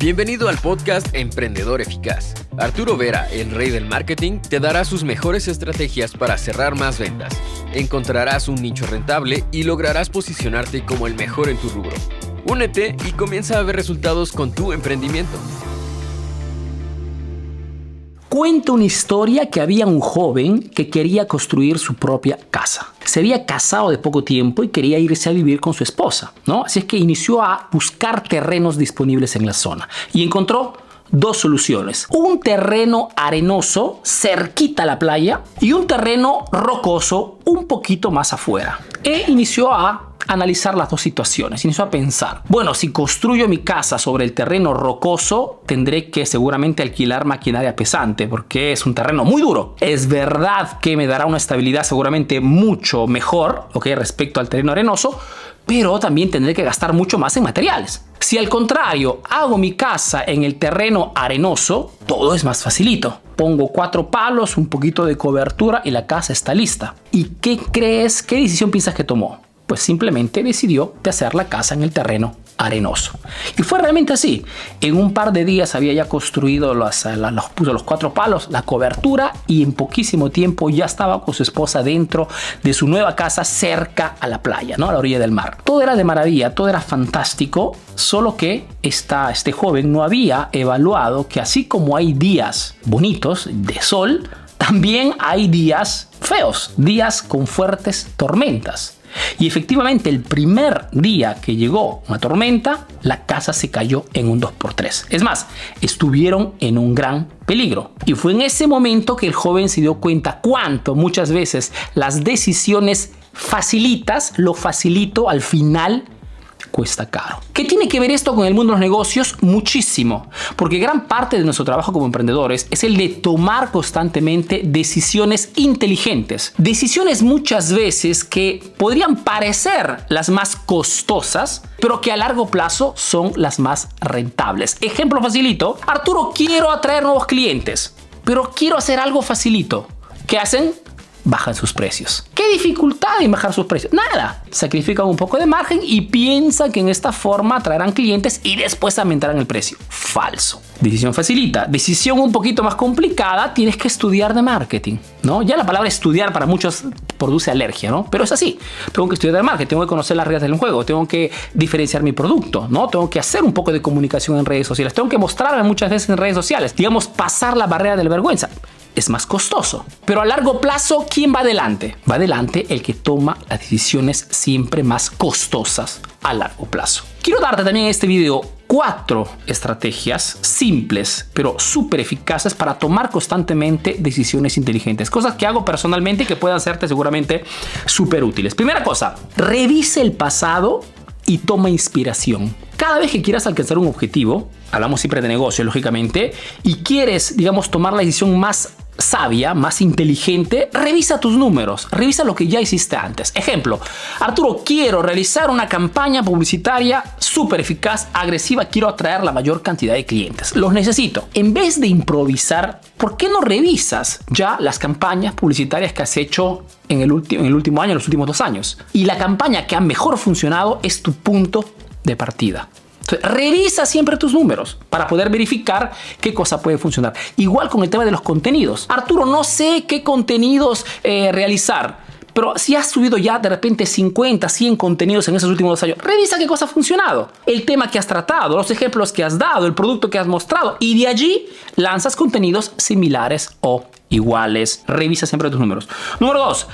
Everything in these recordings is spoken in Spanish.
Bienvenido al podcast Emprendedor Eficaz. Arturo Vera, el rey del marketing, te dará sus mejores estrategias para cerrar más ventas. Encontrarás un nicho rentable y lograrás posicionarte como el mejor en tu rubro. Únete y comienza a ver resultados con tu emprendimiento. Cuenta una historia que había un joven que quería construir su propia casa. Se había casado de poco tiempo y quería irse a vivir con su esposa, ¿no? Así es que inició a buscar terrenos disponibles en la zona y encontró dos soluciones. Un terreno arenoso cerquita a la playa y un terreno rocoso un poquito más afuera. E inició a analizar las dos situaciones, inició a pensar, bueno, si construyo mi casa sobre el terreno rocoso, tendré que seguramente alquilar maquinaria pesante porque es un terreno muy duro. Es verdad que me dará una estabilidad seguramente mucho mejor, ok, respecto al terreno arenoso, pero también tendré que gastar mucho más en materiales. Si al contrario hago mi casa en el terreno arenoso, todo es más facilito. Pongo cuatro palos, un poquito de cobertura y la casa está lista. ¿Y qué crees? ¿Qué decisión piensas que tomó? Pues simplemente decidió de hacer la casa en el terreno arenoso. Y fue realmente así. En un par de días había ya construido los, los, puso los cuatro palos, la cobertura y en poquísimo tiempo ya estaba con su esposa dentro de su nueva casa cerca a la playa, ¿no? a la orilla del mar. Todo era de maravilla, todo era fantástico, solo que esta, este joven no había evaluado que así como hay días bonitos de sol, también hay días feos, días con fuertes tormentas. Y efectivamente, el primer día que llegó una tormenta, la casa se cayó en un 2x3. Es más, estuvieron en un gran peligro. Y fue en ese momento que el joven se dio cuenta cuánto muchas veces las decisiones facilitas, lo facilito al final cuesta caro. ¿Qué tiene que ver esto con el mundo de los negocios? Muchísimo, porque gran parte de nuestro trabajo como emprendedores es el de tomar constantemente decisiones inteligentes, decisiones muchas veces que podrían parecer las más costosas, pero que a largo plazo son las más rentables. Ejemplo facilito, Arturo, quiero atraer nuevos clientes, pero quiero hacer algo facilito. ¿Qué hacen? Bajan sus precios. ¿Qué dificultad en bajar sus precios? Nada. Sacrifican un poco de margen y piensan que en esta forma traerán clientes y después aumentarán el precio. Falso. Decisión facilita. Decisión un poquito más complicada, tienes que estudiar de marketing, ¿no? Ya la palabra estudiar para muchos produce alergia, ¿no? Pero es así. Tengo que estudiar de marketing, tengo que conocer las reglas del juego, tengo que diferenciar mi producto, ¿no? Tengo que hacer un poco de comunicación en redes sociales, tengo que mostrarme muchas veces en redes sociales, digamos, pasar la barrera de la vergüenza es más costoso. Pero a largo plazo, ¿quién va adelante? Va adelante el que toma las decisiones siempre más costosas a largo plazo. Quiero darte también en este video cuatro estrategias simples pero súper eficaces para tomar constantemente decisiones inteligentes. Cosas que hago personalmente y que puedan serte seguramente súper útiles. Primera cosa, revise el pasado y toma inspiración. Cada vez que quieras alcanzar un objetivo, hablamos siempre de negocio, lógicamente, y quieres, digamos, tomar la decisión más sabia, más inteligente, revisa tus números, revisa lo que ya hiciste antes. Ejemplo, Arturo, quiero realizar una campaña publicitaria súper eficaz, agresiva, quiero atraer la mayor cantidad de clientes. Los necesito. En vez de improvisar, ¿por qué no revisas ya las campañas publicitarias que has hecho en el, en el último año, en los últimos dos años? Y la campaña que ha mejor funcionado es tu punto de partida revisa siempre tus números para poder verificar qué cosa puede funcionar. Igual con el tema de los contenidos. Arturo, no sé qué contenidos eh, realizar. Pero si has subido ya de repente 50, 100 contenidos en esos últimos dos años, revisa qué cosa ha funcionado. El tema que has tratado, los ejemplos que has dado, el producto que has mostrado. Y de allí lanzas contenidos similares o iguales. Revisa siempre tus números. Número dos,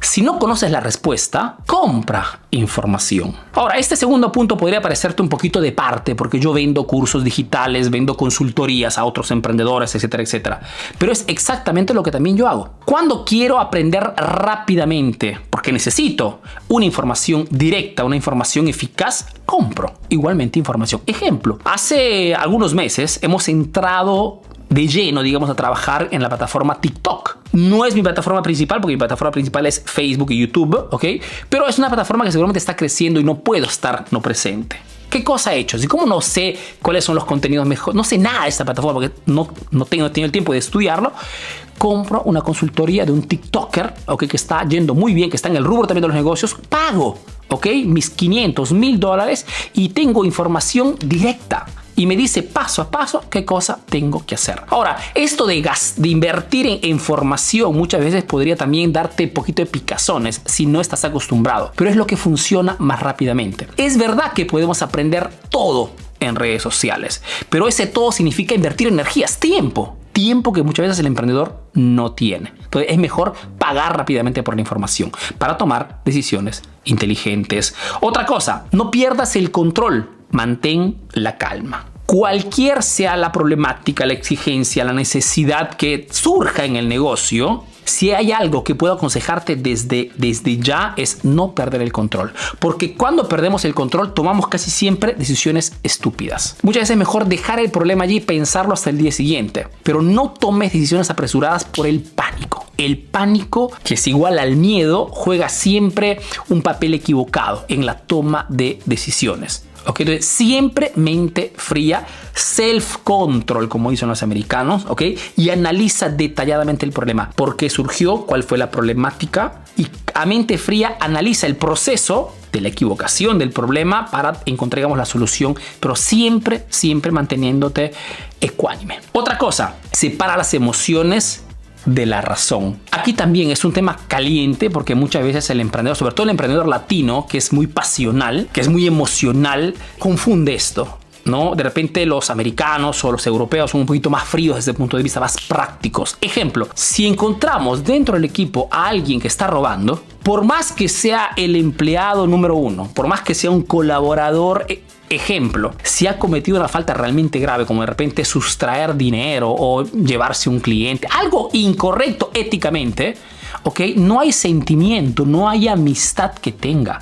si no conoces la respuesta, compra información. Ahora, este segundo punto podría parecerte un poquito de parte porque yo vendo cursos digitales, vendo consultorías a otros emprendedores, etcétera, etcétera. Pero es exactamente lo que también yo hago. Cuando quiero aprender rápidamente, porque necesito una información directa, una información eficaz, compro igualmente información. Ejemplo, hace algunos meses hemos entrado de lleno, digamos, a trabajar en la plataforma TikTok. No es mi plataforma principal, porque mi plataforma principal es Facebook y YouTube, ¿ok? Pero es una plataforma que seguramente está creciendo y no puedo estar no presente. ¿Qué cosa he hecho? Si como no sé cuáles son los contenidos mejores, no sé nada de esta plataforma porque no, no tengo, el tiempo de estudiarlo, compro una consultoría de un TikToker, ¿ok? Que está yendo muy bien, que está en el rubro también de los negocios, pago, ¿ok? Mis 500, 1000 dólares y tengo información directa y me dice paso a paso qué cosa tengo que hacer. Ahora, esto de, gas, de invertir en, en formación muchas veces podría también darte un poquito de picazones si no estás acostumbrado, pero es lo que funciona más rápidamente. Es verdad que podemos aprender todo en redes sociales, pero ese todo significa invertir energías, tiempo tiempo que muchas veces el emprendedor no tiene. Entonces es mejor pagar rápidamente por la información para tomar decisiones inteligentes. Otra cosa, no pierdas el control, mantén la calma. Cualquier sea la problemática, la exigencia, la necesidad que surja en el negocio, si hay algo que puedo aconsejarte desde, desde ya es no perder el control. Porque cuando perdemos el control tomamos casi siempre decisiones estúpidas. Muchas veces es mejor dejar el problema allí y pensarlo hasta el día siguiente. Pero no tomes decisiones apresuradas por el pánico. El pánico, que es igual al miedo, juega siempre un papel equivocado en la toma de decisiones. ¿Ok? Entonces, siempre mente fría, self-control, como dicen los americanos, ¿ok? Y analiza detalladamente el problema. ¿Por qué surgió? ¿Cuál fue la problemática? Y a mente fría analiza el proceso de la equivocación del problema para encontrar la solución, pero siempre, siempre manteniéndote ecuánime. Otra cosa, separa las emociones de la razón. Aquí también es un tema caliente porque muchas veces el emprendedor, sobre todo el emprendedor latino, que es muy pasional, que es muy emocional, confunde esto. ¿no? De repente los americanos o los europeos son un poquito más fríos desde el punto de vista más prácticos. Ejemplo, si encontramos dentro del equipo a alguien que está robando, por más que sea el empleado número uno, por más que sea un colaborador eh, ejemplo, si ha cometido una falta realmente grave, como de repente sustraer dinero o llevarse un cliente, algo incorrecto éticamente, ¿ok? No hay sentimiento, no hay amistad que tenga,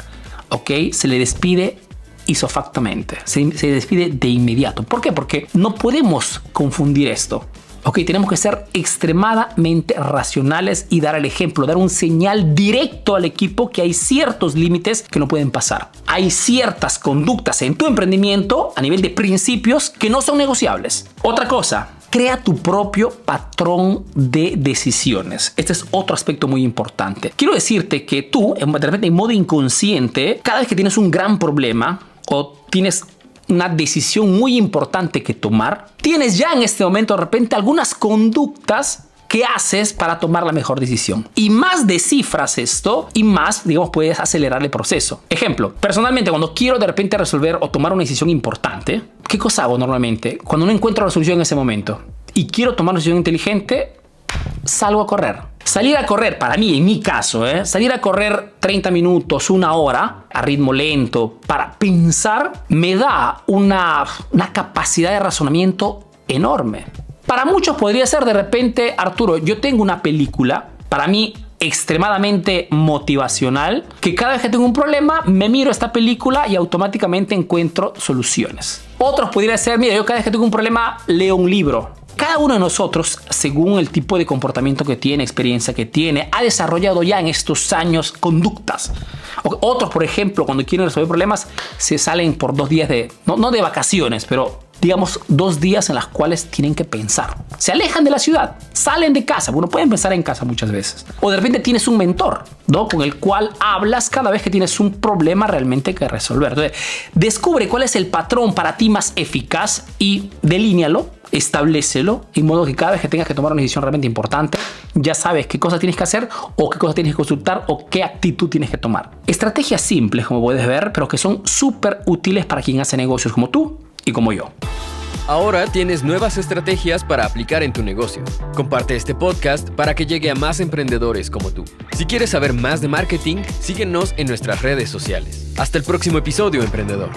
¿ok? Se le despide isofactamente, se, se despide de inmediato. ¿Por qué? Porque no podemos confundir esto. Ok, tenemos que ser extremadamente racionales y dar el ejemplo, dar un señal directo al equipo que hay ciertos límites que no pueden pasar. Hay ciertas conductas en tu emprendimiento a nivel de principios que no son negociables. Otra cosa, crea tu propio patrón de decisiones. Este es otro aspecto muy importante. Quiero decirte que tú, de repente en modo inconsciente, cada vez que tienes un gran problema o tienes una decisión muy importante que tomar, tienes ya en este momento de repente algunas conductas que haces para tomar la mejor decisión. Y más descifras esto y más, digamos, puedes acelerar el proceso. Ejemplo, personalmente cuando quiero de repente resolver o tomar una decisión importante, ¿qué cosa hago normalmente? Cuando no encuentro la solución en ese momento y quiero tomar una decisión inteligente, salgo a correr. Salir a correr, para mí, en mi caso, ¿eh? salir a correr 30 minutos, una hora, a ritmo lento, para pensar, me da una, una capacidad de razonamiento enorme. Para muchos podría ser de repente, Arturo, yo tengo una película, para mí extremadamente motivacional, que cada vez que tengo un problema me miro esta película y automáticamente encuentro soluciones. Otros podría ser, mira, yo cada vez que tengo un problema leo un libro cada uno de nosotros, según el tipo de comportamiento que tiene, experiencia que tiene, ha desarrollado ya en estos años conductas. Otros, por ejemplo, cuando quieren resolver problemas, se salen por dos días de, no, no de vacaciones, pero digamos, dos días en las cuales tienen que pensar. Se alejan de la ciudad, salen de casa. Bueno, pueden pensar en casa muchas veces. O de repente tienes un mentor, ¿no? Con el cual hablas cada vez que tienes un problema realmente que resolver. Entonces, descubre cuál es el patrón para ti más eficaz y delínealo establecelo en modo que cada vez que tengas que tomar una decisión realmente importante, ya sabes qué cosas tienes que hacer o qué cosas tienes que consultar o qué actitud tienes que tomar. Estrategias simples, como puedes ver, pero que son súper útiles para quien hace negocios como tú y como yo. Ahora tienes nuevas estrategias para aplicar en tu negocio. Comparte este podcast para que llegue a más emprendedores como tú. Si quieres saber más de marketing, síguenos en nuestras redes sociales. Hasta el próximo episodio, emprendedor.